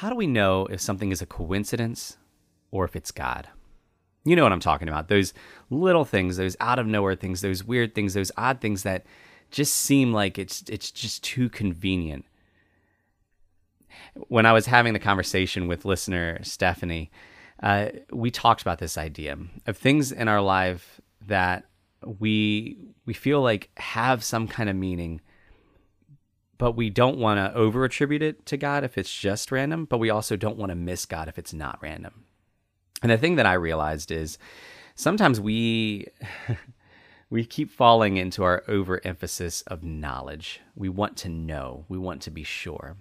how do we know if something is a coincidence or if it's God? You know what I'm talking about. Those little things, those out of nowhere things, those weird things, those odd things that just seem like it's it's just too convenient. When I was having the conversation with listener Stephanie, uh, we talked about this idea of things in our life that we we feel like have some kind of meaning, but we don't want to over attribute it to God if it's just random, but we also don't want to miss God if it's not random. And the thing that I realized is sometimes we we keep falling into our overemphasis of knowledge. We want to know, we want to be sure.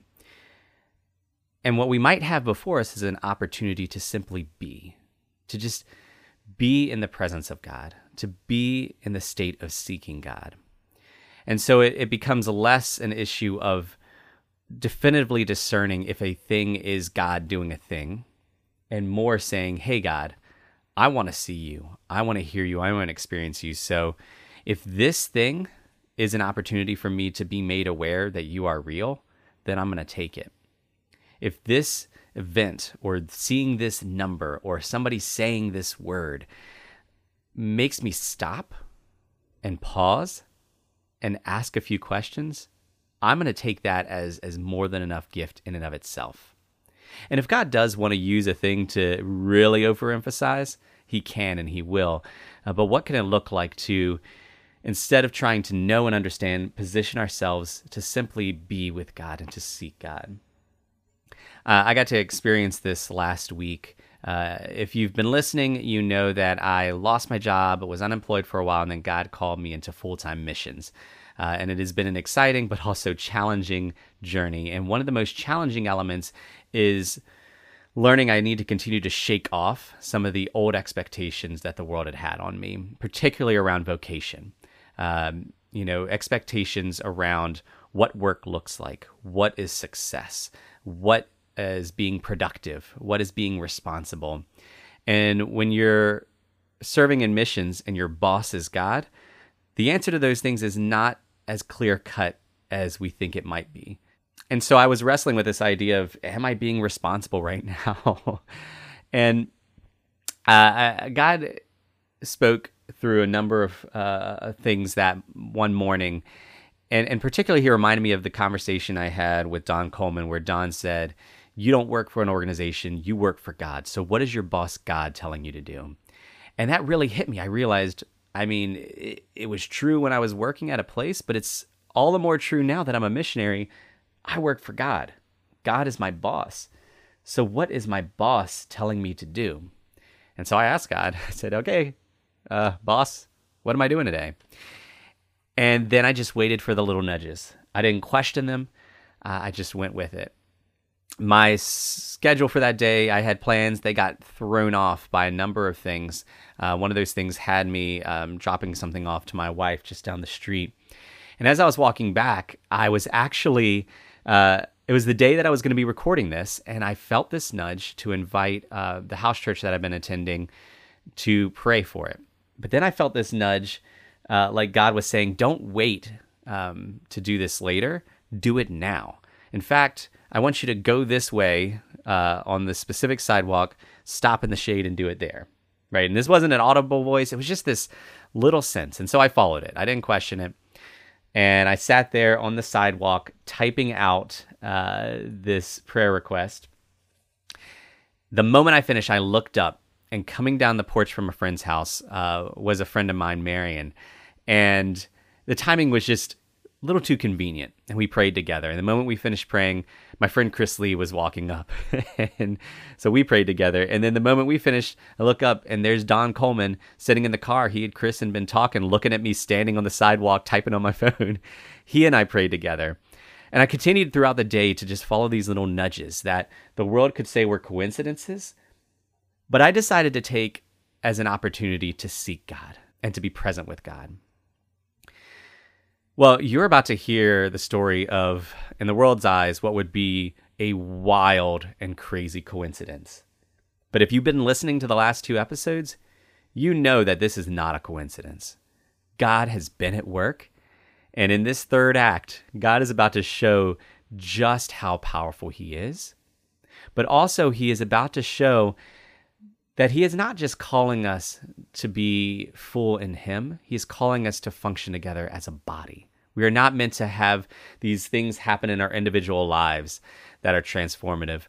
And what we might have before us is an opportunity to simply be, to just be in the presence of God, to be in the state of seeking God. And so it, it becomes less an issue of definitively discerning if a thing is God doing a thing and more saying, Hey, God, I want to see you. I want to hear you. I want to experience you. So if this thing is an opportunity for me to be made aware that you are real, then I'm going to take it. If this event or seeing this number or somebody saying this word makes me stop and pause and ask a few questions, I'm going to take that as as more than enough gift in and of itself. And if God does want to use a thing to really overemphasize, He can and He will. Uh, but what can it look like to, instead of trying to know and understand, position ourselves to simply be with God and to seek God? Uh, I got to experience this last week. Uh, if you've been listening, you know that I lost my job, was unemployed for a while, and then God called me into full time missions. Uh, and it has been an exciting but also challenging journey. And one of the most challenging elements is learning I need to continue to shake off some of the old expectations that the world had had on me, particularly around vocation. Um, you know, expectations around what work looks like, what is success, what is being productive, what is being responsible. And when you're serving in missions and your boss is God, the answer to those things is not as clear cut as we think it might be. And so I was wrestling with this idea of, am I being responsible right now? and uh, God spoke through a number of uh, things that one morning. And, and particularly, he reminded me of the conversation I had with Don Coleman, where Don said, You don't work for an organization, you work for God. So, what is your boss, God, telling you to do? And that really hit me. I realized, I mean, it, it was true when I was working at a place, but it's all the more true now that I'm a missionary. I work for God. God is my boss. So, what is my boss telling me to do? And so I asked God, I said, okay, uh, boss, what am I doing today? And then I just waited for the little nudges. I didn't question them, uh, I just went with it. My schedule for that day, I had plans. They got thrown off by a number of things. Uh, one of those things had me um, dropping something off to my wife just down the street. And as I was walking back, I was actually, uh, it was the day that I was going to be recording this, and I felt this nudge to invite uh, the house church that I've been attending to pray for it. But then I felt this nudge, uh, like God was saying, don't wait um, to do this later, do it now. In fact, I want you to go this way uh, on the specific sidewalk, stop in the shade, and do it there. Right. And this wasn't an audible voice, it was just this little sense. And so I followed it, I didn't question it. And I sat there on the sidewalk typing out uh, this prayer request. The moment I finished, I looked up, and coming down the porch from a friend's house uh, was a friend of mine, Marion. And the timing was just a little too convenient. And we prayed together. And the moment we finished praying, my friend Chris Lee was walking up. and so we prayed together. And then the moment we finished, I look up and there's Don Coleman sitting in the car. He and Chris had been talking, looking at me standing on the sidewalk, typing on my phone. He and I prayed together. And I continued throughout the day to just follow these little nudges that the world could say were coincidences. But I decided to take as an opportunity to seek God and to be present with God. Well, you're about to hear the story of, in the world's eyes, what would be a wild and crazy coincidence. But if you've been listening to the last two episodes, you know that this is not a coincidence. God has been at work, and in this third act, God is about to show just how powerful He is But also, he is about to show that he is not just calling us to be full in him, he is calling us to function together as a body. We are not meant to have these things happen in our individual lives that are transformative.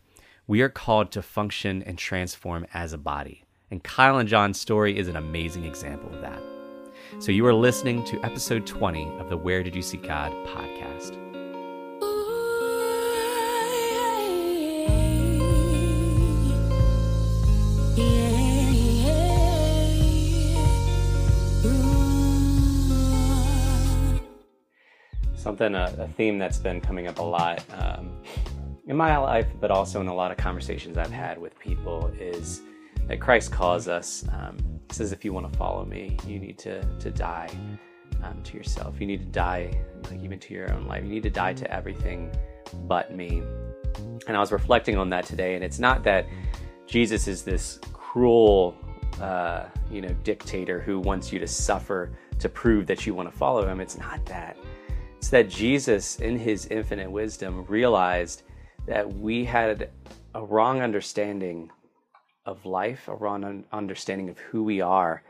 We are called to function and transform as a body. And Kyle and John's story is an amazing example of that. So, you are listening to episode 20 of the Where Did You See God podcast. Something, a, a, theme that's been coming up a lot um, in my life, but also in a lot of conversations I've had with people is that Christ calls us. Um, says, if you want to follow me, you need to, to die um, to yourself. You need to die, like even to your own life. You need to die to everything but me. And I was reflecting on that today, and it's not that Jesus is this cruel, uh, you know, dictator who wants you to suffer to prove that you want to follow him. It's not that. It's that Jesus, in his infinite wisdom, realized that we had a wrong understanding of life, a wrong understanding of who we are,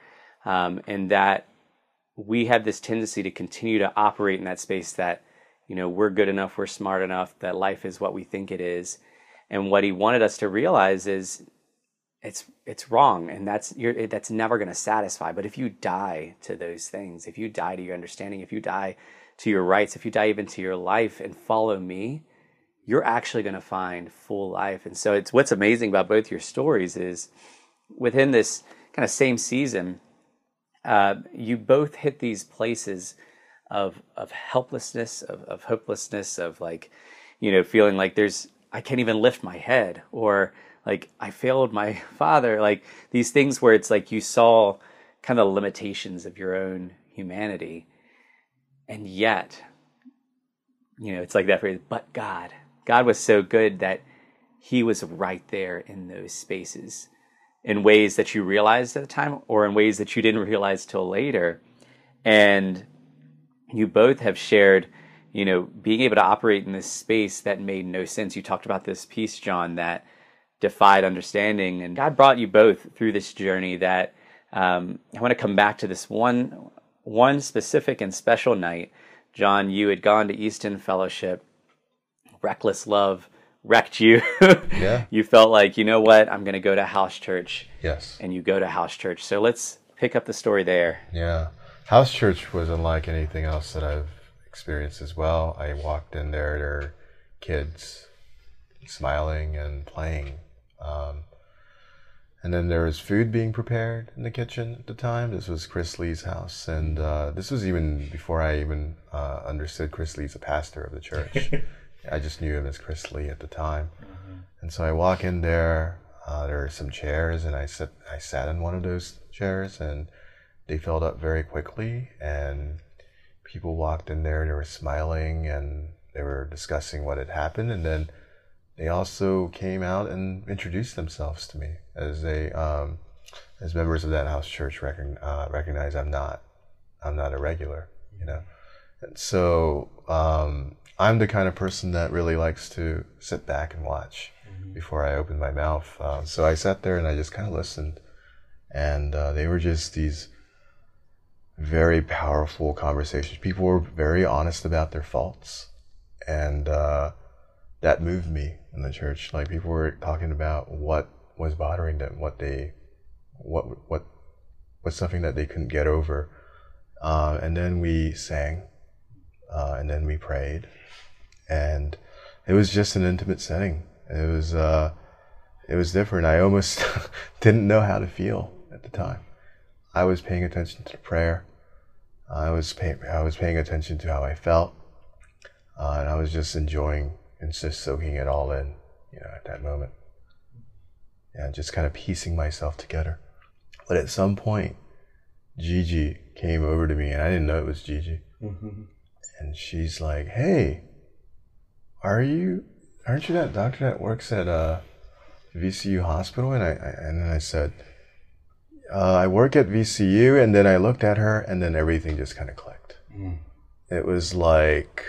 um, and that we have this tendency to continue to operate in that space that you know we're good enough, we're smart enough, that life is what we think it is, and what he wanted us to realize is it's it's wrong, and that's that's never going to satisfy. But if you die to those things, if you die to your understanding, if you die to your rights, if you dive into your life, and follow me, you're actually going to find full life. And so it's what's amazing about both your stories is within this kind of same season, uh, you both hit these places of of helplessness, of, of hopelessness, of like, you know, feeling like there's I can't even lift my head, or like I failed my father, like these things where it's like you saw kind of limitations of your own humanity, and yet, you know, it's like that phrase, but God, God was so good that He was right there in those spaces in ways that you realized at the time or in ways that you didn't realize till later. And you both have shared, you know, being able to operate in this space that made no sense. You talked about this piece, John, that defied understanding. And God brought you both through this journey that um, I want to come back to this one one specific and special night. John, you had gone to East End Fellowship reckless love wrecked you. yeah. You felt like, you know what, I'm going to go to house church. Yes. And you go to house church. So let's pick up the story there. Yeah. House church was unlike anything else that I've experienced as well. I walked in there, there were kids smiling and playing. Um, and then there was food being prepared in the kitchen at the time. This was Chris Lee's house. And uh, this was even before I even uh, understood Chris Lee's a pastor of the church. I just knew him as Chris Lee at the time. Mm-hmm. And so I walk in there. Uh, there are some chairs, and I sit. I sat in one of those chairs, and they filled up very quickly. And people walked in there. They were smiling, and they were discussing what had happened. And then they also came out and introduced themselves to me as um, as members of that house church. Recon, uh, recognize I'm not I'm not a regular, you know. And so um, I'm the kind of person that really likes to sit back and watch mm-hmm. before I open my mouth. Uh, so I sat there and I just kind of listened, and uh, they were just these very powerful conversations. People were very honest about their faults, and uh, that moved me in the church. Like people were talking about what was bothering them, what they, what what was something that they couldn't get over, uh, and then we sang, uh, and then we prayed and it was just an intimate setting. It was uh, it was different. I almost didn't know how to feel at the time. I was paying attention to the prayer. I was pay, I was paying attention to how I felt, uh, and I was just enjoying and just soaking it all in, you know, at that moment. And just kind of piecing myself together. But at some point, Gigi came over to me, and I didn't know it was Gigi. Mm-hmm. And she's like, "Hey, are you aren't you that doctor that works at uh, VCU hospital? And I, I and then I said, uh, I work at VCU, and then I looked at her, and then everything just kind of clicked. Mm. It was like,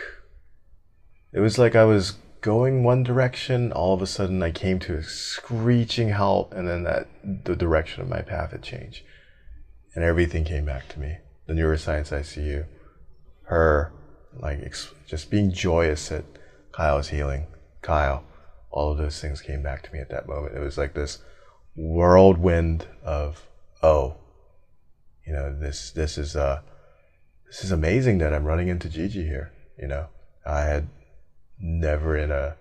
it was like I was going one direction. All of a sudden, I came to a screeching halt, and then that the direction of my path had changed, and everything came back to me. The neuroscience ICU, her, like ex- just being joyous at Kyle's healing, Kyle. All of those things came back to me at that moment. It was like this whirlwind of oh, you know this this is uh this is amazing that I'm running into Gigi here. You know, I had never in a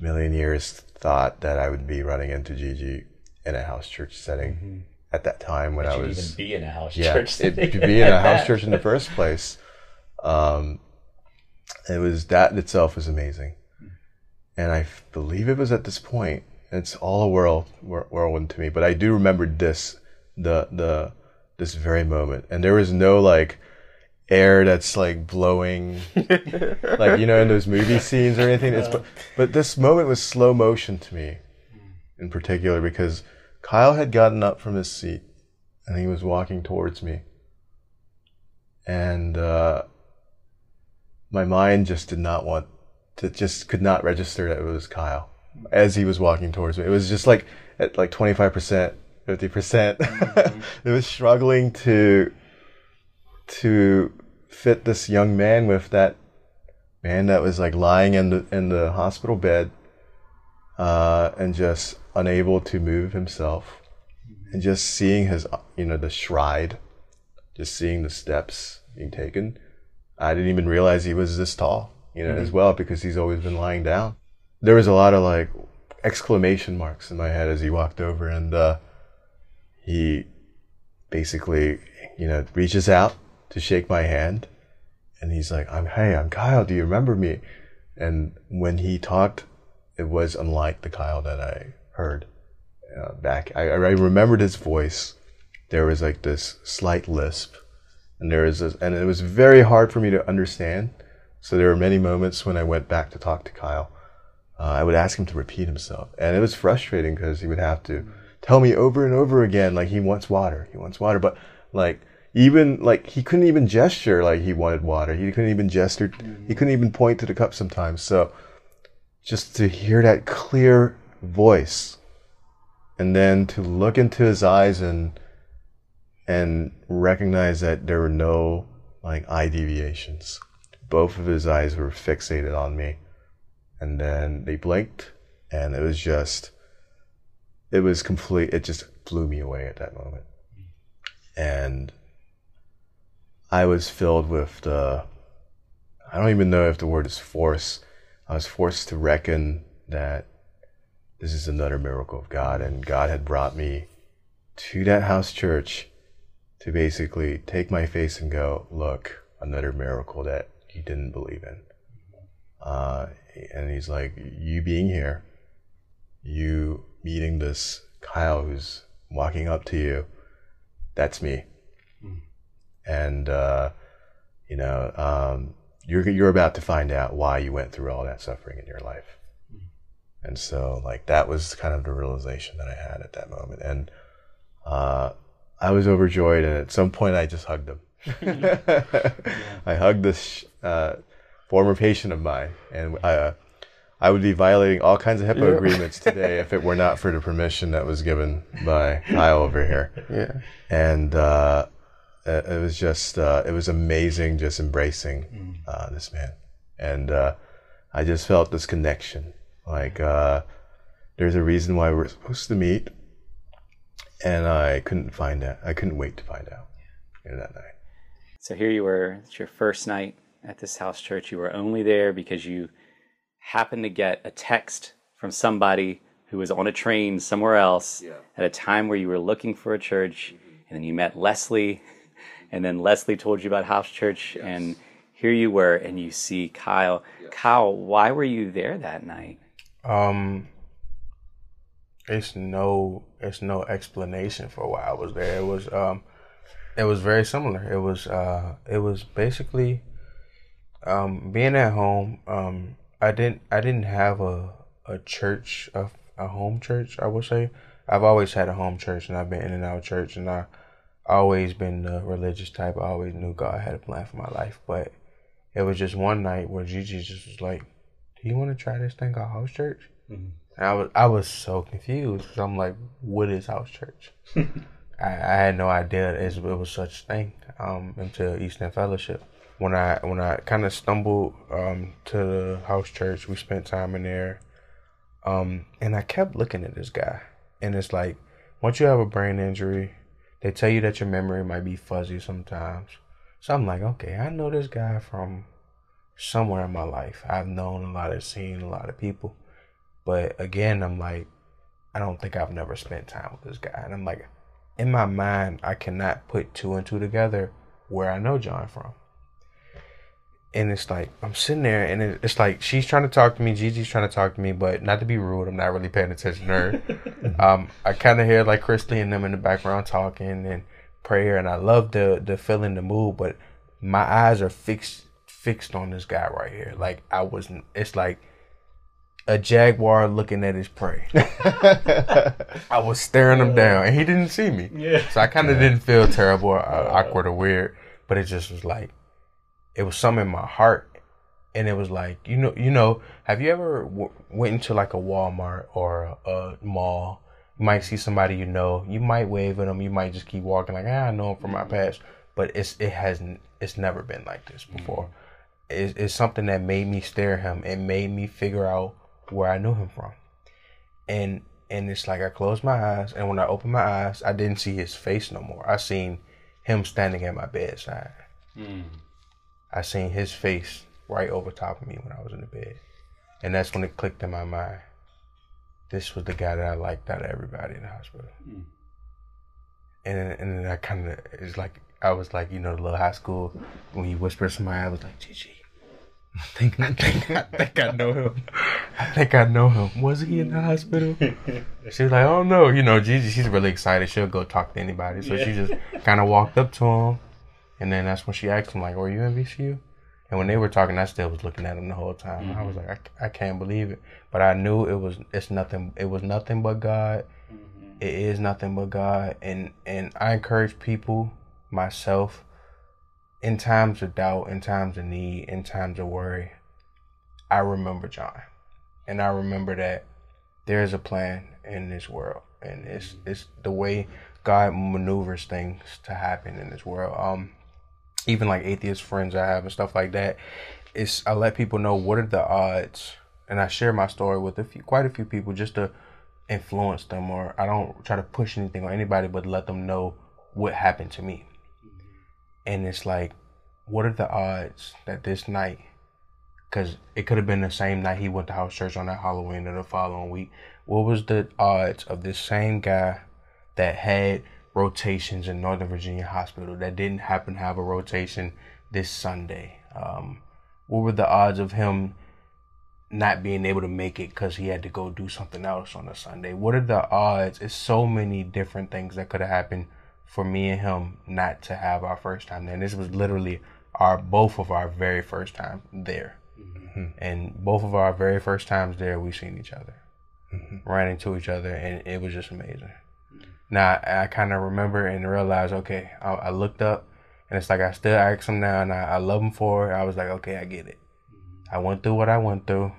million years thought that I would be running into Gigi in a house church setting mm-hmm. at that time when I was even be in a house yeah, church. It, to be in a house church in the first place. Um, it was that itself was amazing, and I believe it was at this point. It's all a whirl, whirlwind to me, but I do remember this the the this very moment, and there was no like air that's like blowing, like you know in those movie scenes or anything. It's, but, but this moment was slow motion to me, in particular because Kyle had gotten up from his seat and he was walking towards me, and uh, my mind just did not want to, just could not register that it was Kyle as he was walking towards me. It was just like at like twenty five percent. 50 percent. Mm-hmm. it was struggling to to fit this young man with that man that was like lying in the in the hospital bed uh, and just unable to move himself and just seeing his you know the stride just seeing the steps being taken i didn't even realize he was this tall you know mm-hmm. as well because he's always been lying down there was a lot of like exclamation marks in my head as he walked over and uh, he basically you know reaches out to shake my hand. And he's like, I'm, hey, I'm Kyle. Do you remember me? And when he talked, it was unlike the Kyle that I heard uh, back. I, I remembered his voice. There was like this slight lisp, and there this, and it was very hard for me to understand. So there were many moments when I went back to talk to Kyle. Uh, I would ask him to repeat himself, and it was frustrating because he would have to tell me over and over again, like he wants water, he wants water, but like even like he couldn't even gesture like he wanted water. He couldn't even gesture. Mm-hmm. He couldn't even point to the cup sometimes. So just to hear that clear voice, and then to look into his eyes and and recognize that there were no like eye deviations. Both of his eyes were fixated on me, and then they blinked, and it was just, it was complete. It just blew me away at that moment, and I was filled with the, I don't even know if the word is force. I was forced to reckon that this is another miracle of God, and God had brought me to that house church to basically take my face and go, look, another miracle that he didn't believe in. Uh, and he's like, you being here, you meeting this Kyle who's walking up to you, that's me and uh, you know um, you're you're about to find out why you went through all that suffering in your life. And so, like that was kind of the realization that I had at that moment, and uh, I was overjoyed. And at some point, I just hugged him. yeah. I hugged this uh, former patient of mine, and I, uh, I would be violating all kinds of HIPAA yeah. agreements today if it were not for the permission that was given by Kyle over here. Yeah. And uh, uh, it was just uh, it was amazing just embracing mm. uh, this man. And uh, i just felt this connection. Like uh, there's a reason why we're supposed to meet. And i couldn't find out i couldn't wait to find out you know, that night. So here you were it's your first night at this house church. You were only there because you happened to get a text from somebody who was on a train somewhere else yeah. at a time where you were looking for a church. Mm-hmm. and then you met leslie and then Leslie told you about House Church, yes. and here you were, and you see Kyle. Yes. Kyle, why were you there that night? Um, it's no, it's no explanation for why I was there. It was, um, it was very similar. It was, uh, it was basically, um, being at home. Um, I didn't, I didn't have a a church, a, a home church. I would say. I've always had a home church, and I've been in and out of church, and I always been the religious type. I always knew God had a plan for my life, but it was just one night where Gigi just was like, do you want to try this thing called house church? Mm-hmm. And I was I was so confused because I'm like, what is house church? I, I, had no idea it was such a thing um, until East End Fellowship. When I when I kind of stumbled um, to the house church, we spent time in there, um, and I kept looking at this guy, and it's like, once you have a brain injury, they tell you that your memory might be fuzzy sometimes. So I'm like, okay, I know this guy from somewhere in my life. I've known a lot of, seen a lot of people. But again, I'm like, I don't think I've never spent time with this guy. And I'm like, in my mind, I cannot put two and two together where I know John from. And it's like, I'm sitting there and it's like, she's trying to talk to me, Gigi's trying to talk to me, but not to be rude, I'm not really paying attention to her. um, I kind of hear like Chris Lee and them in the background talking and prayer, and I love the, the feeling, the mood, but my eyes are fixed fixed on this guy right here. Like I wasn't. It's like a jaguar looking at his prey. I was staring him down, and he didn't see me. Yeah. So I kind of yeah. didn't feel terrible, or, uh, awkward, or weird. But it just was like it was something in my heart, and it was like you know, you know. Have you ever w- went into like a Walmart or a, a, mall? You might see somebody you know. You might wave at them. You might just keep walking like, ah, I know him from my past. But it's it hasn't. It's never been like this before. Mm-hmm is, is something that made me stare at him. It made me figure out where I knew him from. And and it's like I closed my eyes and when I opened my eyes, I didn't see his face no more. I seen him standing at my bedside. Mm. I seen his face right over top of me when I was in the bed. And that's when it clicked in my mind. This was the guy that I liked out of everybody in the hospital. Mm. And and then I kind of it's like I was like, you know, the little high school when you whisper to somebody, I was like, Gigi, I think I think I think I know him. I think I know him. Was he in the hospital? she was like, oh no, you know, Gigi, she's really excited. She'll go talk to anybody. So yeah. she just kind of walked up to him, and then that's when she asked him like, "Were you in VCU?" And when they were talking, I still was looking at him the whole time. Mm-hmm. I was like, I, I can't believe it, but I knew it was it's nothing. It was nothing but God. Mm-hmm. It is nothing but God, and and I encourage people, myself in times of doubt, in times of need, in times of worry, I remember John. And I remember that there is a plan in this world. And it's it's the way God maneuvers things to happen in this world. Um even like atheist friends I have and stuff like that. It's I let people know what are the odds and I share my story with a few quite a few people just to influence them or I don't try to push anything on anybody but let them know what happened to me and it's like, what are the odds that this night, because it could have been the same night he went to house church on that Halloween or the following week. What was the odds of this same guy that had rotations in Northern Virginia Hospital that didn't happen to have a rotation this Sunday? Um, what were the odds of him not being able to make it because he had to go do something else on a Sunday? What are the odds? It's so many different things that could have happened for me and him not to have our first time there. And this was literally our both of our very first time there. Mm-hmm. And both of our very first times there, we seen each other, mm-hmm. ran into each other, and it was just amazing. Now I, I kind of remember and realized, okay, I, I, looked up, and it's like I still ask him now, and I, I love him for it. I was like, okay, I get it. I went through what I went through.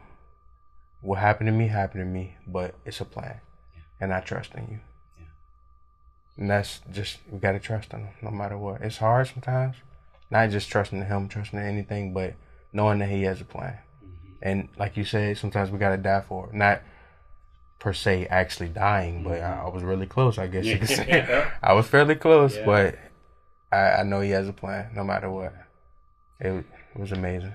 What happened to me happened to me, but it's a plan, yeah. and I trust in you. And that's just we gotta trust in him no matter what. It's hard sometimes. Not just trusting him, trusting anything, but knowing that he has a plan. Mm-hmm. And like you said, sometimes we gotta die for it. Not per se actually dying, but mm-hmm. I, I, was really close, I guess you could say. I was fairly close, yeah. but I, I know he has a plan no matter what. It, it was amazing.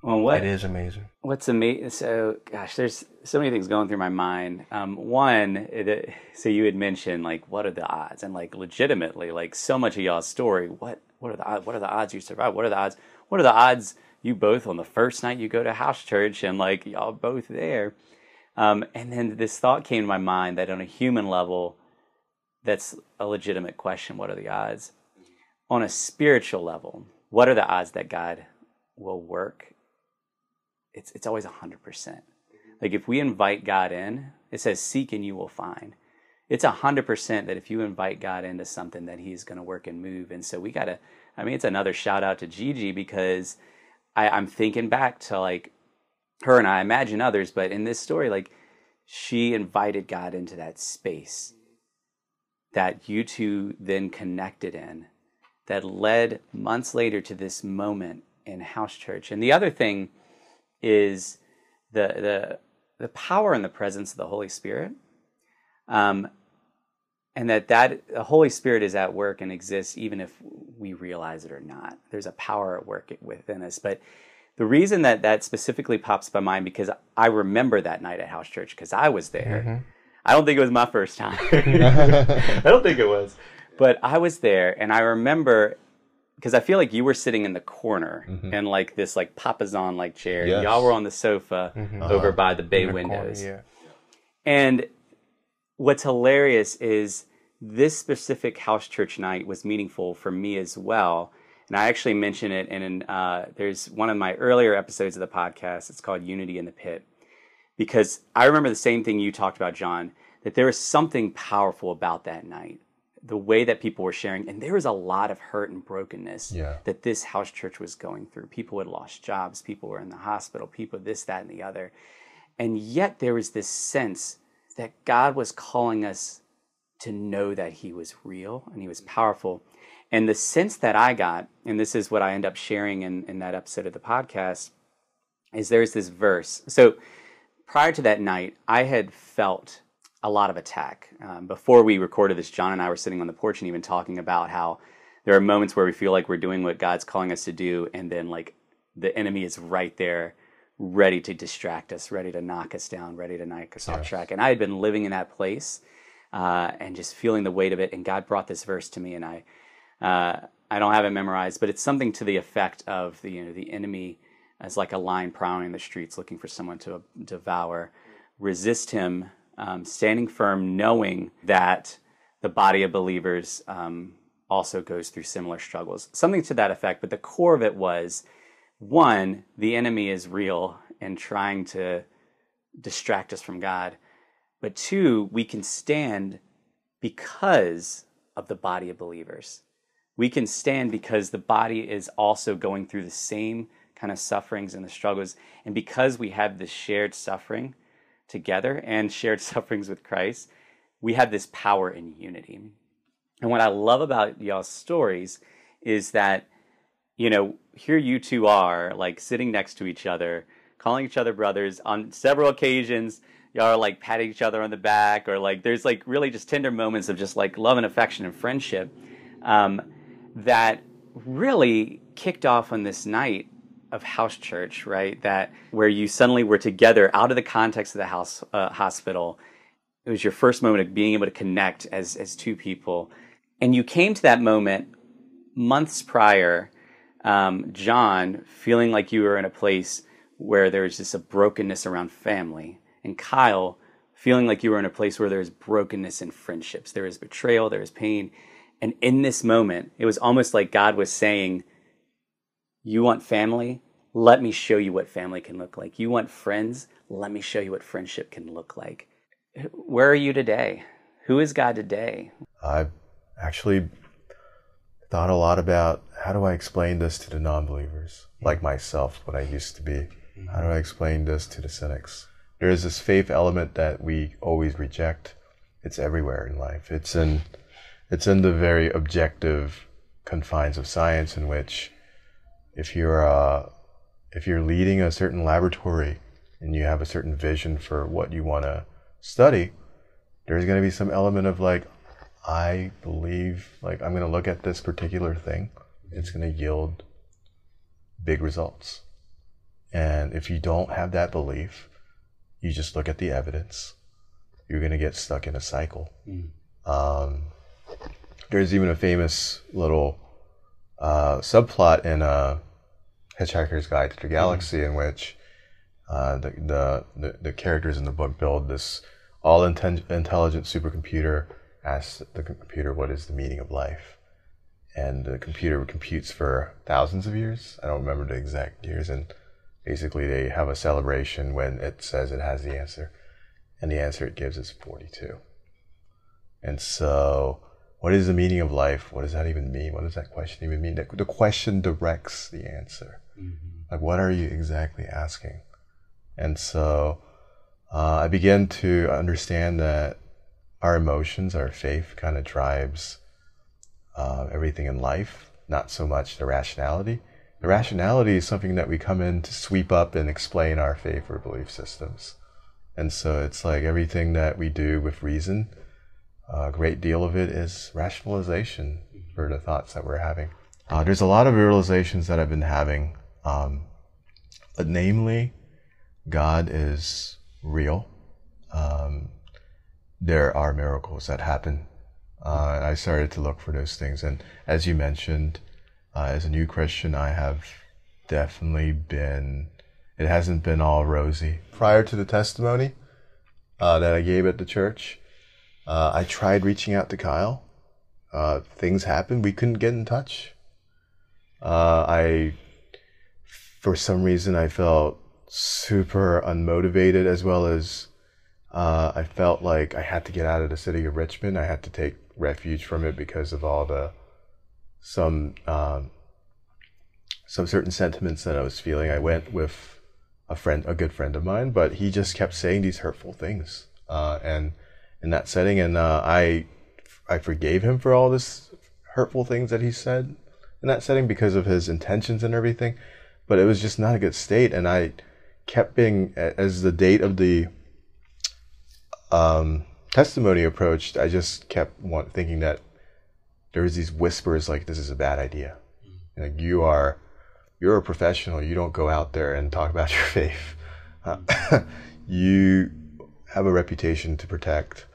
Well, what it is amazing. What's amazing? So, gosh, there's so many things going through my mind. Um, one, it, so you had mentioned like, what are the odds? And like, legitimately, like, so much of y'all's story. What what are the odds? What are the odds you survive? What are the odds? What are the odds you both on the first night you go to house church and like y'all both there? Um, and then this thought came to my mind that on a human level, that's a legitimate question. What are the odds? On a spiritual level, what are the odds that God will work it's it's always 100%. Like if we invite God in, it says seek and you will find. It's 100% that if you invite God into something that he's going to work and move. And so we got to I mean it's another shout out to Gigi because I, I'm thinking back to like her and I imagine others, but in this story, like she invited God into that space that you two then connected in that led months later to this moment in house church. And the other thing is the the the power and the presence of the Holy Spirit. Um, and that that the Holy Spirit is at work and exists even if we realize it or not. There's a power at work within us. But the reason that that specifically pops by mind because I remember that night at house church because I was there. Mm-hmm. I don't think it was my first time. I don't think it was. But I was there and I remember because I feel like you were sitting in the corner mm-hmm. in like this like papasan like chair. Yes. Y'all were on the sofa mm-hmm. over uh-huh. by the bay the windows. Corner, yeah. And what's hilarious is this specific house church night was meaningful for me as well. And I actually mention it in uh, there's one of my earlier episodes of the podcast. It's called Unity in the Pit because I remember the same thing you talked about, John. That there was something powerful about that night the way that people were sharing, and there was a lot of hurt and brokenness yeah. that this house church was going through. People had lost jobs, people were in the hospital, people this, that, and the other. And yet there was this sense that God was calling us to know that He was real and He was powerful. And the sense that I got, and this is what I end up sharing in, in that episode of the podcast, is there's this verse. So prior to that night, I had felt a lot of attack. Um, before we recorded this, John and I were sitting on the porch and even talking about how there are moments where we feel like we're doing what God's calling us to do, and then like the enemy is right there, ready to distract us, ready to knock us down, ready to knock us yes. off track. And I had been living in that place uh, and just feeling the weight of it. And God brought this verse to me, and I uh, I don't have it memorized, but it's something to the effect of the you know the enemy as like a lion prowling the streets looking for someone to devour. Resist him um, standing firm, knowing that the body of believers um, also goes through similar struggles. Something to that effect, but the core of it was one, the enemy is real and trying to distract us from God. But two, we can stand because of the body of believers. We can stand because the body is also going through the same kind of sufferings and the struggles. And because we have this shared suffering, together and shared sufferings with Christ, we have this power in unity. And what I love about y'all's stories is that, you know, here you two are, like sitting next to each other, calling each other brothers on several occasions. Y'all are like patting each other on the back, or like there's like really just tender moments of just like love and affection and friendship um, that really kicked off on this night of house church, right? That where you suddenly were together out of the context of the house uh, hospital. It was your first moment of being able to connect as as two people, and you came to that moment months prior. Um, John, feeling like you were in a place where there was just a brokenness around family, and Kyle, feeling like you were in a place where there is brokenness in friendships, there is betrayal, there is pain, and in this moment, it was almost like God was saying you want family? Let me show you what family can look like. You want friends? Let me show you what friendship can look like. Where are you today? Who is God today? I actually thought a lot about how do I explain this to the non believers, like myself, what I used to be. Mm-hmm. How do I explain this to the cynics? There is this faith element that we always reject. It's everywhere in life. It's in it's in the very objective confines of science in which if you're uh, if you're leading a certain laboratory and you have a certain vision for what you want to study, there's going to be some element of like, I believe, like I'm going to look at this particular thing, it's going to yield big results. And if you don't have that belief, you just look at the evidence, you're going to get stuck in a cycle. Mm. Um, there's even a famous little uh, subplot in uh, Hitchhiker's Guide to the Galaxy, mm-hmm. in which uh, the, the, the the characters in the book build this all inten- intelligent supercomputer. Asks the computer what is the meaning of life, and the computer computes for thousands of years. I don't remember the exact years, and basically they have a celebration when it says it has the answer, and the answer it gives is forty-two. And so what is the meaning of life? What does that even mean? What does that question even mean? The, the question directs the answer. Mm-hmm. Like, what are you exactly asking? And so uh, I began to understand that our emotions, our faith kind of drives uh, everything in life, not so much the rationality. The rationality is something that we come in to sweep up and explain our faith or belief systems. And so it's like everything that we do with reason, a great deal of it is rationalization for the thoughts that we're having. Uh, there's a lot of realizations that I've been having, um, but namely, God is real. Um, there are miracles that happen. Uh, I started to look for those things. And as you mentioned, uh, as a new Christian, I have definitely been, it hasn't been all rosy. Prior to the testimony uh, that I gave at the church, uh, I tried reaching out to Kyle. Uh, things happened. We couldn't get in touch. Uh, I, for some reason, I felt super unmotivated as well as uh, I felt like I had to get out of the city of Richmond. I had to take refuge from it because of all the some um, some certain sentiments that I was feeling. I went with a friend, a good friend of mine, but he just kept saying these hurtful things, uh, and in that setting, and uh, I I forgave him for all this hurtful things that he said in that setting because of his intentions and everything, but it was just not a good state, and I kept being as the date of the um, testimony approached, I just kept want, thinking that there was these whispers like this is a bad idea. Like you are, you're a professional. You don't go out there and talk about your faith. Uh, you have a reputation to protect.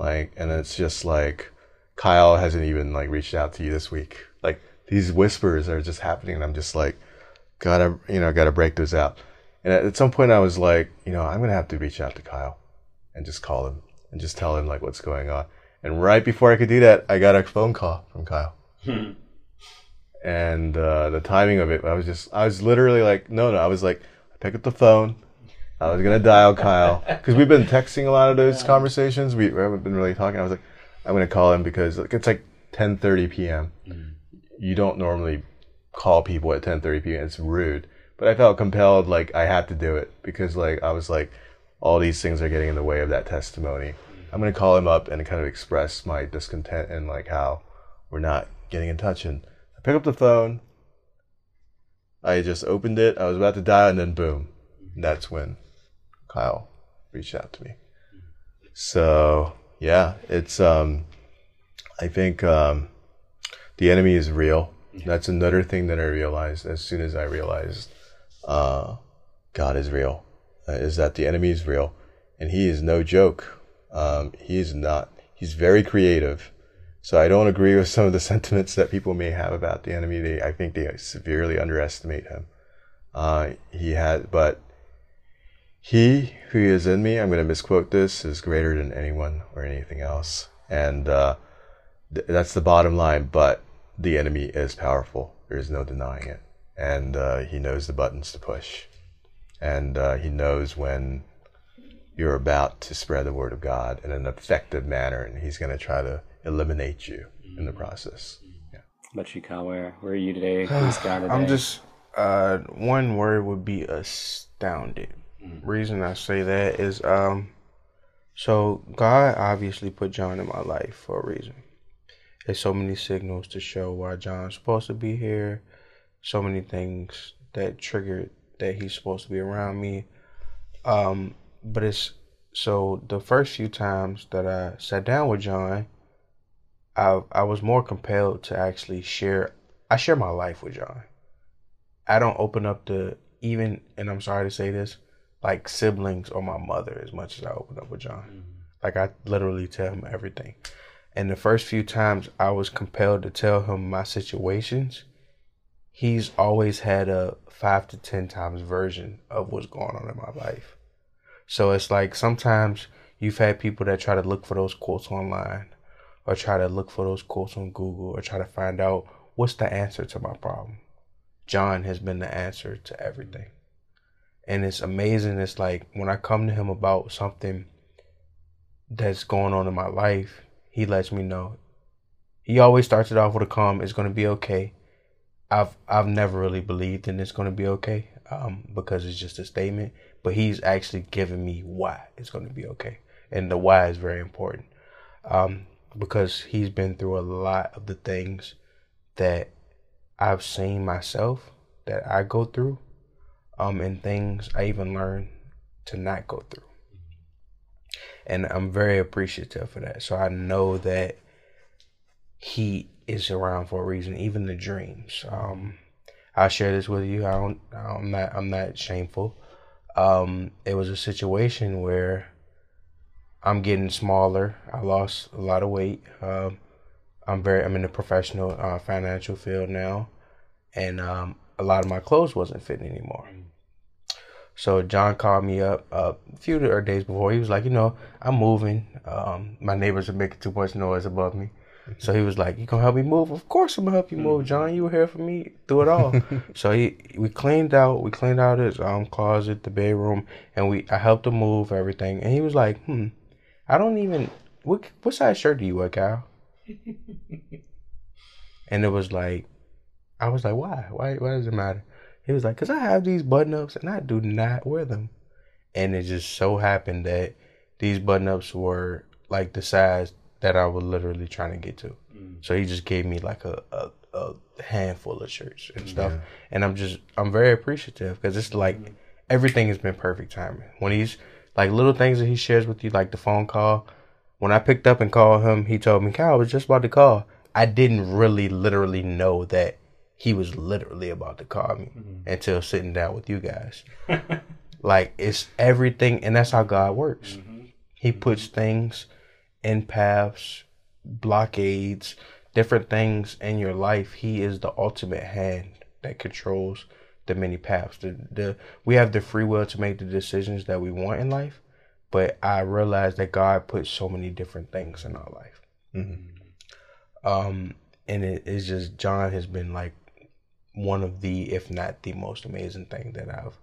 Like, and it's just like Kyle hasn't even like reached out to you this week. Like these whispers are just happening, and I'm just like, gotta, you know, gotta break those out. And at some point, I was like, you know, I'm gonna have to reach out to Kyle and just call him and just tell him like what's going on. And right before I could do that, I got a phone call from Kyle. Hmm. and uh, the timing of it, I was just, I was literally like, no, no, I was like, I pick up the phone. I was gonna dial Kyle because we've been texting a lot of those conversations. We, we, haven't been really talking. I was like, I'm gonna call him because it's like 10:30 p.m. Mm. You don't normally call people at 10:30 p.m. It's rude, but I felt compelled, like I had to do it because like I was like, all these things are getting in the way of that testimony. I'm going to call him up and kind of express my discontent and like how we're not getting in touch. And I pick up the phone. I just opened it. I was about to dial, and then boom. And that's when Kyle reached out to me. So yeah, it's um, I think um, the enemy is real. That's another thing that I realized as soon as I realized uh, God is real uh, is that the enemy is real, and he is no joke. Um, he is not. He's very creative. So I don't agree with some of the sentiments that people may have about the enemy. They, I think they severely underestimate him. Uh, he had, but he who is in me, I'm going to misquote this, is greater than anyone or anything else, and uh, th- that's the bottom line. But the enemy is powerful. There is no denying it, and uh, he knows the buttons to push and uh, he knows when you're about to spread the word of God in an effective manner, and he's going to try to eliminate you in the process. Yeah. But you, Kyle, where, where are you today? Who's God today? I'm just uh, one word would be astounded. Mm-hmm. Reason I say that is um, so God obviously put John in my life for a reason. There's so many signals to show why John's supposed to be here. So many things that triggered that he's supposed to be around me. Um, but it's so the first few times that I sat down with John, I I was more compelled to actually share. I share my life with John. I don't open up the even, and I'm sorry to say this, like siblings or my mother as much as I open up with John. Mm-hmm. Like I literally tell him everything. And the first few times I was compelled to tell him my situations, he's always had a five to ten times version of what's going on in my life. So it's like sometimes you've had people that try to look for those quotes online or try to look for those quotes on Google or try to find out what's the answer to my problem. John has been the answer to everything. And it's amazing. It's like when I come to him about something that's going on in my life, he lets me know. He always starts it off with a calm, it's going to be okay. I've I've never really believed in it's gonna be okay. um, because it's just a statement, but he's actually giving me why it's going to be okay. And the why is very important um, because he's been through a lot of the things that I've seen myself that I go through um, and things I even learned to not go through. And I'm very appreciative for that. So I know that he is around for a reason, even the dreams. Um, I'll share this with you. I don't, I'm not, I'm not shameful. Um, it was a situation where I'm getting smaller. I lost a lot of weight. Um, I'm very, I'm in the professional uh, financial field now, and um, a lot of my clothes wasn't fitting anymore. So John called me up uh, a few days before. He was like, you know, I'm moving. Um, my neighbors are making too much noise above me. So he was like, "You gonna help me move? Of course I'm gonna help you move, John. You were here for me through it all." so he, we cleaned out, we cleaned out his um closet, the bedroom, and we I helped him move everything. And he was like, "Hmm, I don't even what what size shirt do you wear, Kyle?" and it was like, I was like, "Why? Why? Why does it matter?" He was like, "Cause I have these button ups and I do not wear them." And it just so happened that these button ups were like the size that I was literally trying to get to. Mm. So he just gave me like a, a, a handful of shirts and stuff. Yeah. And I'm just, I'm very appreciative because it's like mm. everything has been perfect timing. When he's like little things that he shares with you, like the phone call. When I picked up and called him, he told me, Kyle, I was just about to call. I didn't really literally know that he was literally about to call me mm-hmm. until sitting down with you guys. like it's everything, and that's how God works. Mm-hmm. He puts things in paths, blockades, different things in your life. He is the ultimate hand that controls the many paths. The, the we have the free will to make the decisions that we want in life, but I realize that God put so many different things in our life. Mm-hmm. Um, and it is just John has been like one of the, if not the most amazing thing that I've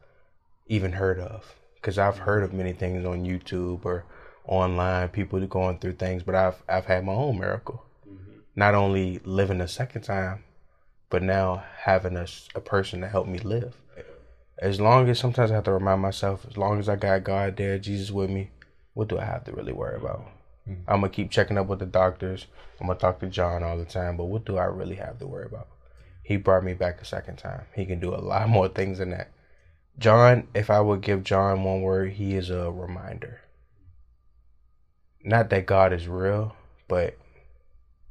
even heard of. Because I've heard of many things on YouTube or online, people going through things, but I've I've had my own miracle. Mm-hmm. Not only living a second time, but now having a, a person to help me live. As long as sometimes I have to remind myself, as long as I got God there, Jesus with me, what do I have to really worry about? Mm-hmm. I'm gonna keep checking up with the doctors. I'm gonna talk to John all the time, but what do I really have to worry about? He brought me back a second time. He can do a lot more things than that. John, if I would give John one word, he is a reminder not that God is real, but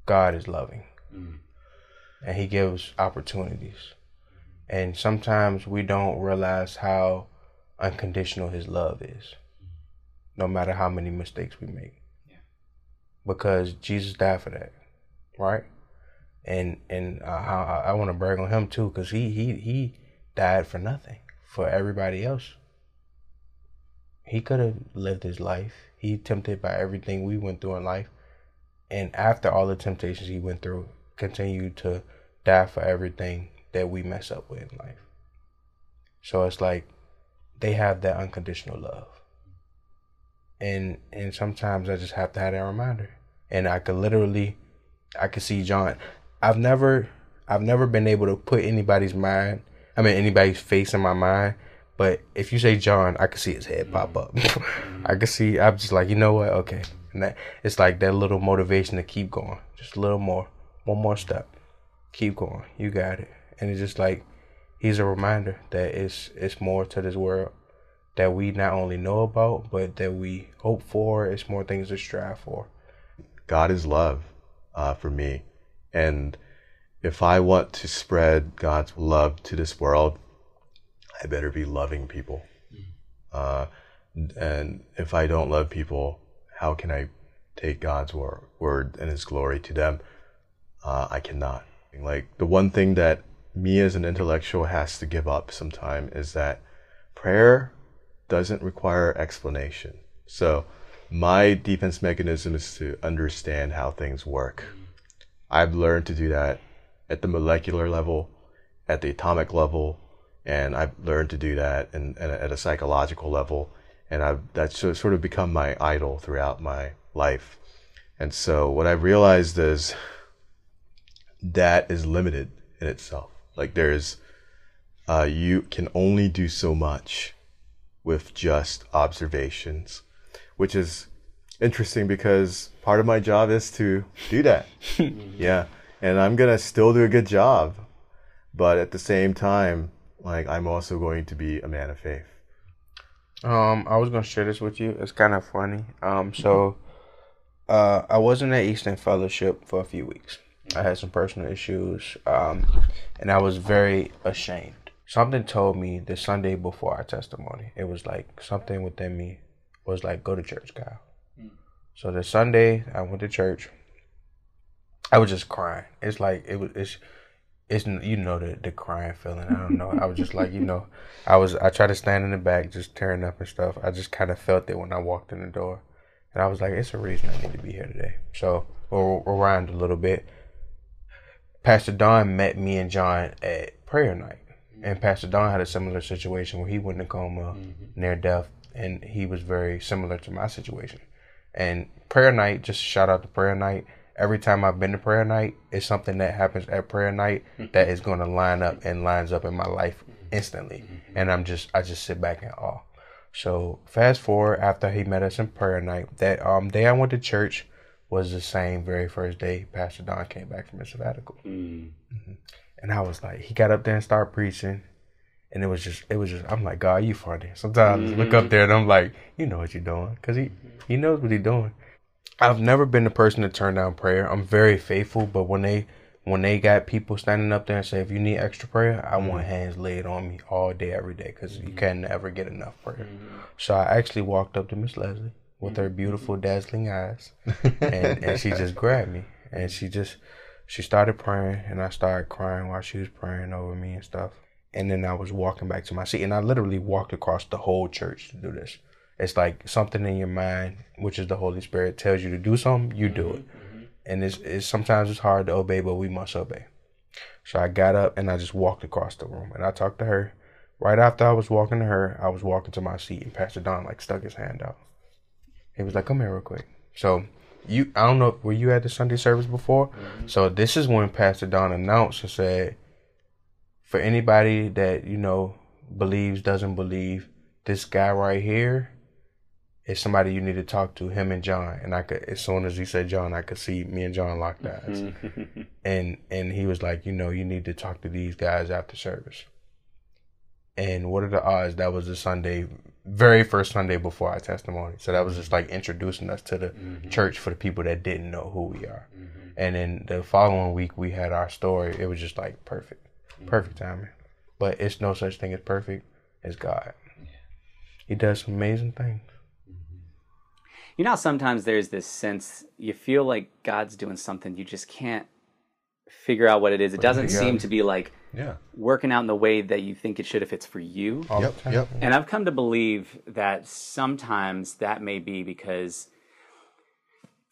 God is loving. Mm. And he gives opportunities. And sometimes we don't realize how unconditional his love is. No matter how many mistakes we make. Yeah. Because Jesus died for that. Right? And and uh, I, I want to brag on him too cuz he he he died for nothing for everybody else. He could have lived his life he tempted by everything we went through in life. And after all the temptations he went through, continued to die for everything that we mess up with in life. So it's like they have that unconditional love. And and sometimes I just have to have that reminder. And I could literally I could see John. I've never I've never been able to put anybody's mind I mean anybody's face in my mind but if you say John, I can see his head pop up. I can see. I'm just like, you know what? Okay, and that it's like that little motivation to keep going. Just a little more, one more step. Keep going. You got it. And it's just like he's a reminder that it's it's more to this world that we not only know about, but that we hope for. It's more things to strive for. God is love uh, for me, and if I want to spread God's love to this world, I better be loving people. Uh, and if I don't love people, how can I take God's wor- word and His glory to them? Uh, I cannot. Like the one thing that me as an intellectual has to give up sometime is that prayer doesn't require explanation. So my defense mechanism is to understand how things work. I've learned to do that at the molecular level, at the atomic level, and I've learned to do that and, at a psychological level, and I've that's sort of become my idol throughout my life. And so what I realized is that is limited in itself. Like there's uh, you can only do so much with just observations, which is interesting because part of my job is to do that. yeah. And I'm going to still do a good job. But at the same time, like, I'm also going to be a man of faith. Um, I was gonna share this with you. It's kind of funny. Um, so, uh, I wasn't at East End Fellowship for a few weeks. I had some personal issues, um, and I was very ashamed. Something told me the Sunday before our testimony. It was like something within me was like, "Go to church, Kyle." So the Sunday I went to church, I was just crying. It's like it was. It's it's you know the the crying feeling. I don't know. I was just like you know, I was I tried to stand in the back, just tearing up and stuff. I just kind of felt it when I walked in the door, and I was like, it's a reason I need to be here today. So we'll rewind a little bit. Pastor Don met me and John at prayer night, and Pastor Don had a similar situation where he went in a coma, mm-hmm. near death, and he was very similar to my situation. And prayer night, just shout out to prayer night every time I've been to prayer night, it's something that happens at prayer night mm-hmm. that is going to line up and lines up in my life instantly. Mm-hmm. And I'm just, I just sit back in awe. So fast forward after he met us in prayer night, that um day I went to church was the same very first day Pastor Don came back from his sabbatical. Mm. Mm-hmm. And I was like, he got up there and started preaching. And it was just, it was just, I'm like, God, you funny. Sometimes mm-hmm. I look up there and I'm like, you know what you're doing. Cause he, he knows what he's doing. I've never been the person to turn down prayer. I'm very faithful, but when they when they got people standing up there and say, if you need extra prayer, I mm-hmm. want hands laid on me all day, every day, because mm-hmm. you can never get enough prayer. Mm-hmm. So I actually walked up to Miss Leslie with her beautiful, dazzling eyes, and, and she just grabbed me, and she just she started praying, and I started crying while she was praying over me and stuff. And then I was walking back to my seat, and I literally walked across the whole church to do this. It's like something in your mind, which is the Holy Spirit, tells you to do something, you do it. Mm-hmm. And it's, it's sometimes it's hard to obey, but we must obey. So I got up and I just walked across the room and I talked to her. Right after I was walking to her, I was walking to my seat and Pastor Don like stuck his hand out. He was like, "Come here real quick." So you, I don't know, were you at the Sunday service before? Mm-hmm. So this is when Pastor Don announced and said, for anybody that you know believes doesn't believe, this guy right here is somebody you need to talk to, him and John. And I could, as soon as he said John, I could see me and John locked eyes. and and he was like, you know, you need to talk to these guys after service. And what are the odds? That was the Sunday, very first Sunday before our testimony. So that was just like introducing us to the mm-hmm. church for the people that didn't know who we are. Mm-hmm. And then the following week we had our story. It was just like perfect. Perfect timing. But it's no such thing as perfect as God. He does some amazing things. You know, sometimes there's this sense you feel like God's doing something, you just can't figure out what it is. It doesn't seem to be like yeah. working out in the way that you think it should if it's for you. Yep, yep. And I've come to believe that sometimes that may be because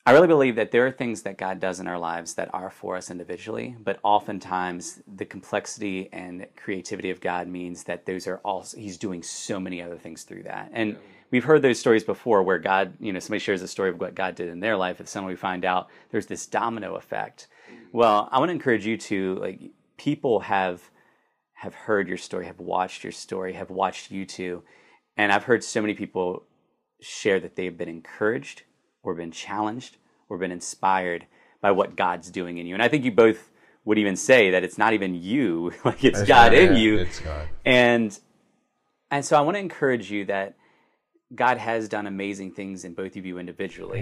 I really believe that there are things that God does in our lives that are for us individually, but oftentimes the complexity and creativity of God means that those are also He's doing so many other things through that. And we've heard those stories before where God, you know, somebody shares a story of what God did in their life, and suddenly we find out there's this domino effect. Mm. Well, I want to encourage you to like people have have heard your story, have watched your story, have watched you two, and I've heard so many people share that they've been encouraged or been challenged or been inspired by what God's doing in you. And I think you both would even say that it's not even you, like it's That's God right. in you. It's God. And and so I want to encourage you that God has done amazing things in both of you individually.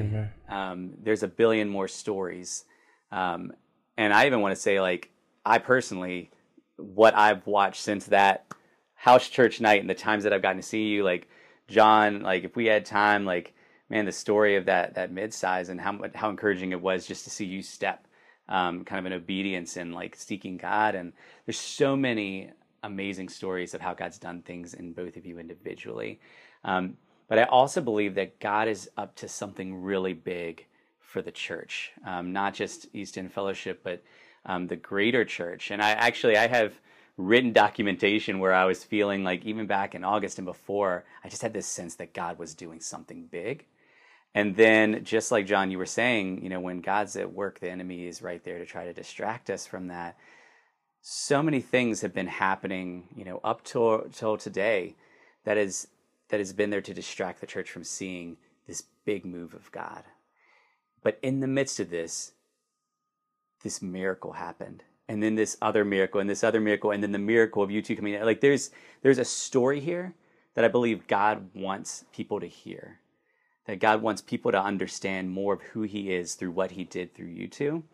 Um, there's a billion more stories. Um, and I even want to say, like, I personally, what I've watched since that house church night and the times that I've gotten to see you, like, John, like, if we had time, like, man, the story of that, that mid-size and how, how encouraging it was just to see you step um, kind of in obedience and like seeking God. And there's so many amazing stories of how God's done things in both of you individually. Um, but I also believe that God is up to something really big for the church, um, not just East End Fellowship, but um, the greater church. And I actually I have written documentation where I was feeling like even back in August and before, I just had this sense that God was doing something big. And then, just like John, you were saying, you know, when God's at work, the enemy is right there to try to distract us from that. so many things have been happening, you know, up till till today that is that has been there to distract the church from seeing this big move of God. But in the midst of this, this miracle happened. And then this other miracle and this other miracle and then the miracle of you two coming like there's there's a story here that I believe God wants people to hear. That God wants people to understand more of who he is through what he did through you two.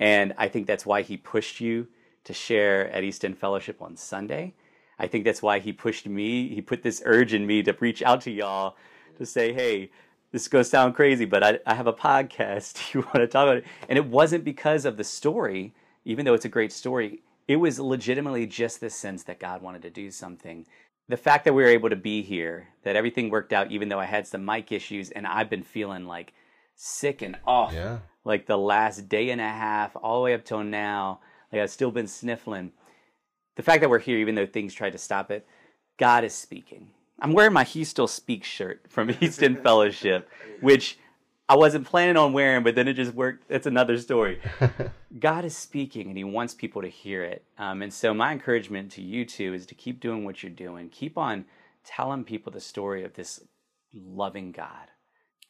And I think that's why he pushed you to share at East End Fellowship on Sunday. I think that's why he pushed me. He put this urge in me to reach out to y'all to say, hey, this is going to sound crazy, but I, I have a podcast. you want to talk about it? And it wasn't because of the story, even though it's a great story. It was legitimately just this sense that God wanted to do something. The fact that we were able to be here, that everything worked out, even though I had some mic issues and I've been feeling like sick and off, Yeah. like the last day and a half, all the way up till now like I've still been sniffling. The fact that we're here, even though things tried to stop it, God is speaking. I'm wearing my He Still Speaks shirt from East End Fellowship, which I wasn't planning on wearing, but then it just worked. It's another story. God is speaking and He wants people to hear it. Um, and so, my encouragement to you two is to keep doing what you're doing. Keep on telling people the story of this loving God.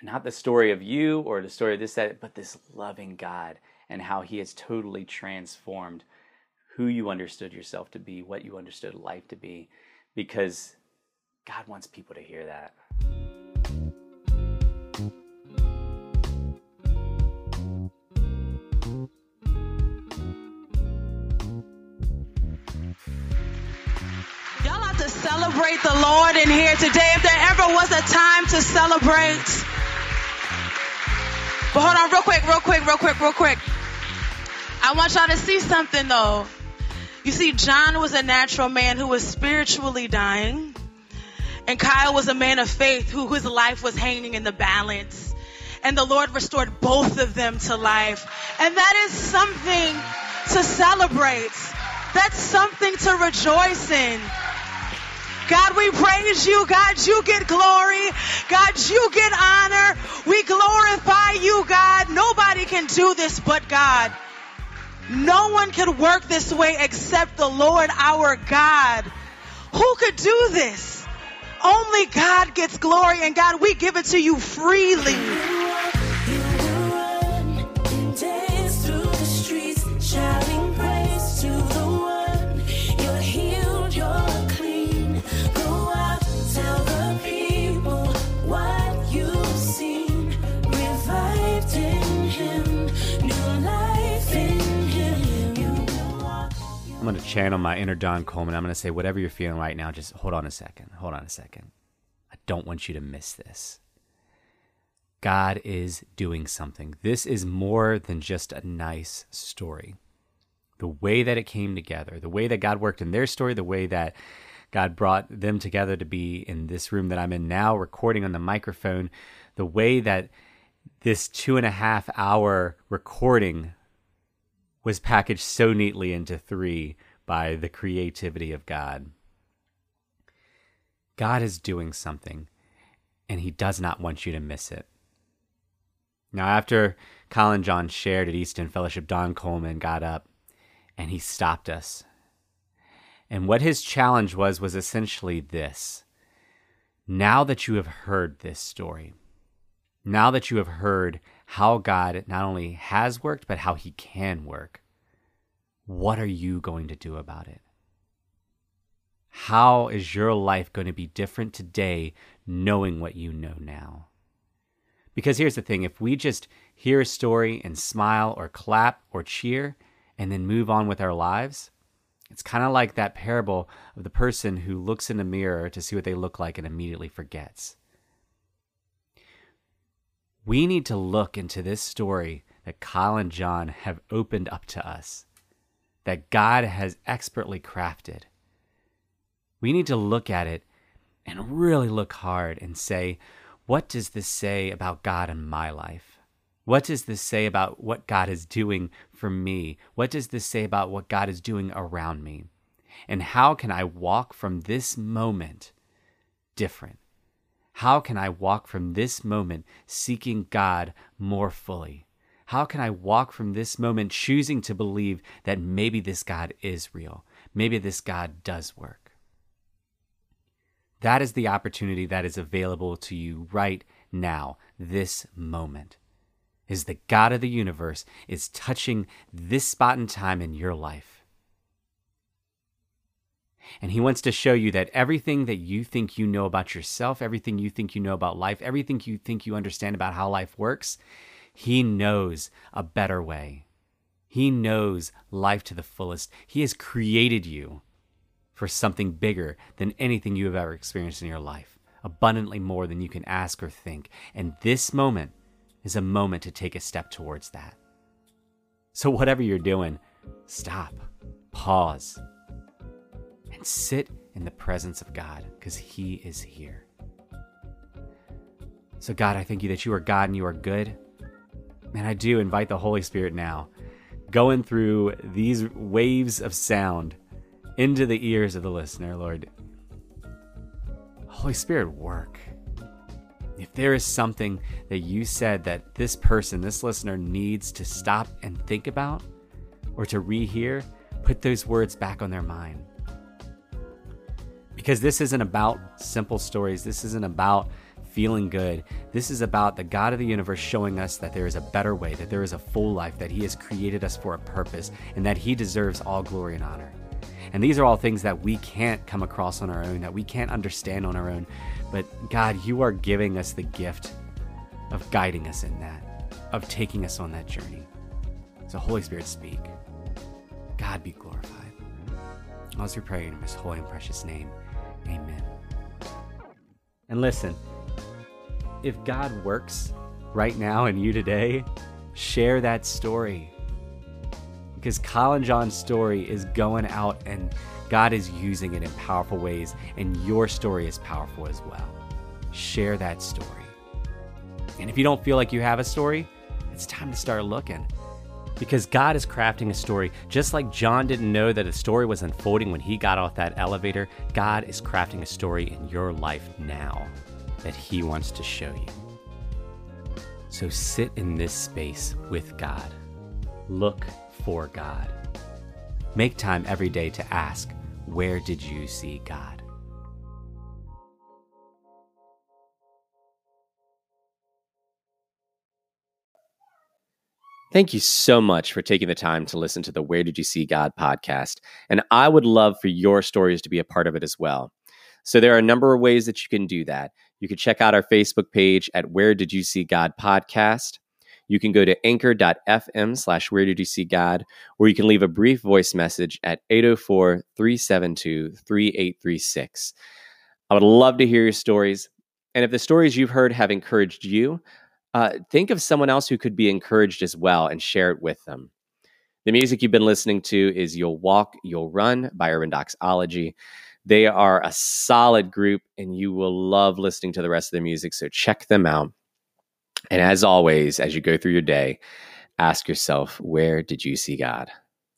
Not the story of you or the story of this, that, but this loving God and how He has totally transformed who you understood yourself to be, what you understood life to be, because God wants people to hear that. Celebrate the Lord in here today. If there ever was a time to celebrate. But hold on, real quick, real quick, real quick, real quick. I want y'all to see something though. You see, John was a natural man who was spiritually dying. And Kyle was a man of faith who whose life was hanging in the balance. And the Lord restored both of them to life. And that is something to celebrate. That's something to rejoice in. God, we praise you. God, you get glory. God, you get honor. We glorify you, God. Nobody can do this but God. No one can work this way except the Lord our God. Who could do this? Only God gets glory, and God, we give it to you freely. I'm going to channel my inner Don Coleman. I'm going to say, whatever you're feeling right now, just hold on a second. Hold on a second. I don't want you to miss this. God is doing something. This is more than just a nice story. The way that it came together, the way that God worked in their story, the way that God brought them together to be in this room that I'm in now, recording on the microphone, the way that this two and a half hour recording was packaged so neatly into three by the creativity of God. God is doing something, and He does not want you to miss it. Now, after Kyle and John shared at East End Fellowship, Don Coleman got up and he stopped us. And what his challenge was was essentially this Now that you have heard this story, now that you have heard how God not only has worked, but how he can work, what are you going to do about it? How is your life going to be different today knowing what you know now? Because here's the thing if we just hear a story and smile or clap or cheer and then move on with our lives, it's kind of like that parable of the person who looks in a mirror to see what they look like and immediately forgets. We need to look into this story that Kyle and John have opened up to us, that God has expertly crafted. We need to look at it and really look hard and say, what does this say about God in my life? What does this say about what God is doing for me? What does this say about what God is doing around me? And how can I walk from this moment different? How can I walk from this moment seeking God more fully? How can I walk from this moment choosing to believe that maybe this God is real? Maybe this God does work. That is the opportunity that is available to you right now, this moment. Is the God of the universe is touching this spot in time in your life. And he wants to show you that everything that you think you know about yourself, everything you think you know about life, everything you think you understand about how life works, he knows a better way. He knows life to the fullest. He has created you for something bigger than anything you have ever experienced in your life, abundantly more than you can ask or think. And this moment is a moment to take a step towards that. So, whatever you're doing, stop, pause, sit in the presence of God because He is here. So, God, I thank you that you are God and you are good. And I do invite the Holy Spirit now, going through these waves of sound into the ears of the listener, Lord. Holy Spirit, work. If there is something that you said that this person, this listener, needs to stop and think about or to rehear, put those words back on their mind. Because this isn't about simple stories. This isn't about feeling good. This is about the God of the universe showing us that there is a better way, that there is a full life, that He has created us for a purpose, and that He deserves all glory and honor. And these are all things that we can't come across on our own, that we can't understand on our own. But God, you are giving us the gift of guiding us in that, of taking us on that journey. So, Holy Spirit, speak. God be glorified. As we pray in His holy and precious name, amen. And listen, if God works right now in you today, share that story. Because Kyle and John's story is going out and God is using it in powerful ways, and your story is powerful as well. Share that story. And if you don't feel like you have a story, it's time to start looking. Because God is crafting a story. Just like John didn't know that a story was unfolding when he got off that elevator, God is crafting a story in your life now that He wants to show you. So sit in this space with God. Look for God. Make time every day to ask, Where did you see God? Thank you so much for taking the time to listen to the Where Did You See God podcast. And I would love for your stories to be a part of it as well. So there are a number of ways that you can do that. You can check out our Facebook page at Where Did You See God podcast. You can go to anchor.fm slash Where Did You See God, or you can leave a brief voice message at 804 372 3836. I would love to hear your stories. And if the stories you've heard have encouraged you, uh, think of someone else who could be encouraged as well and share it with them. The music you've been listening to is You'll Walk, You'll Run by Urban Doxology. They are a solid group, and you will love listening to the rest of their music. So check them out. And as always, as you go through your day, ask yourself, where did you see God?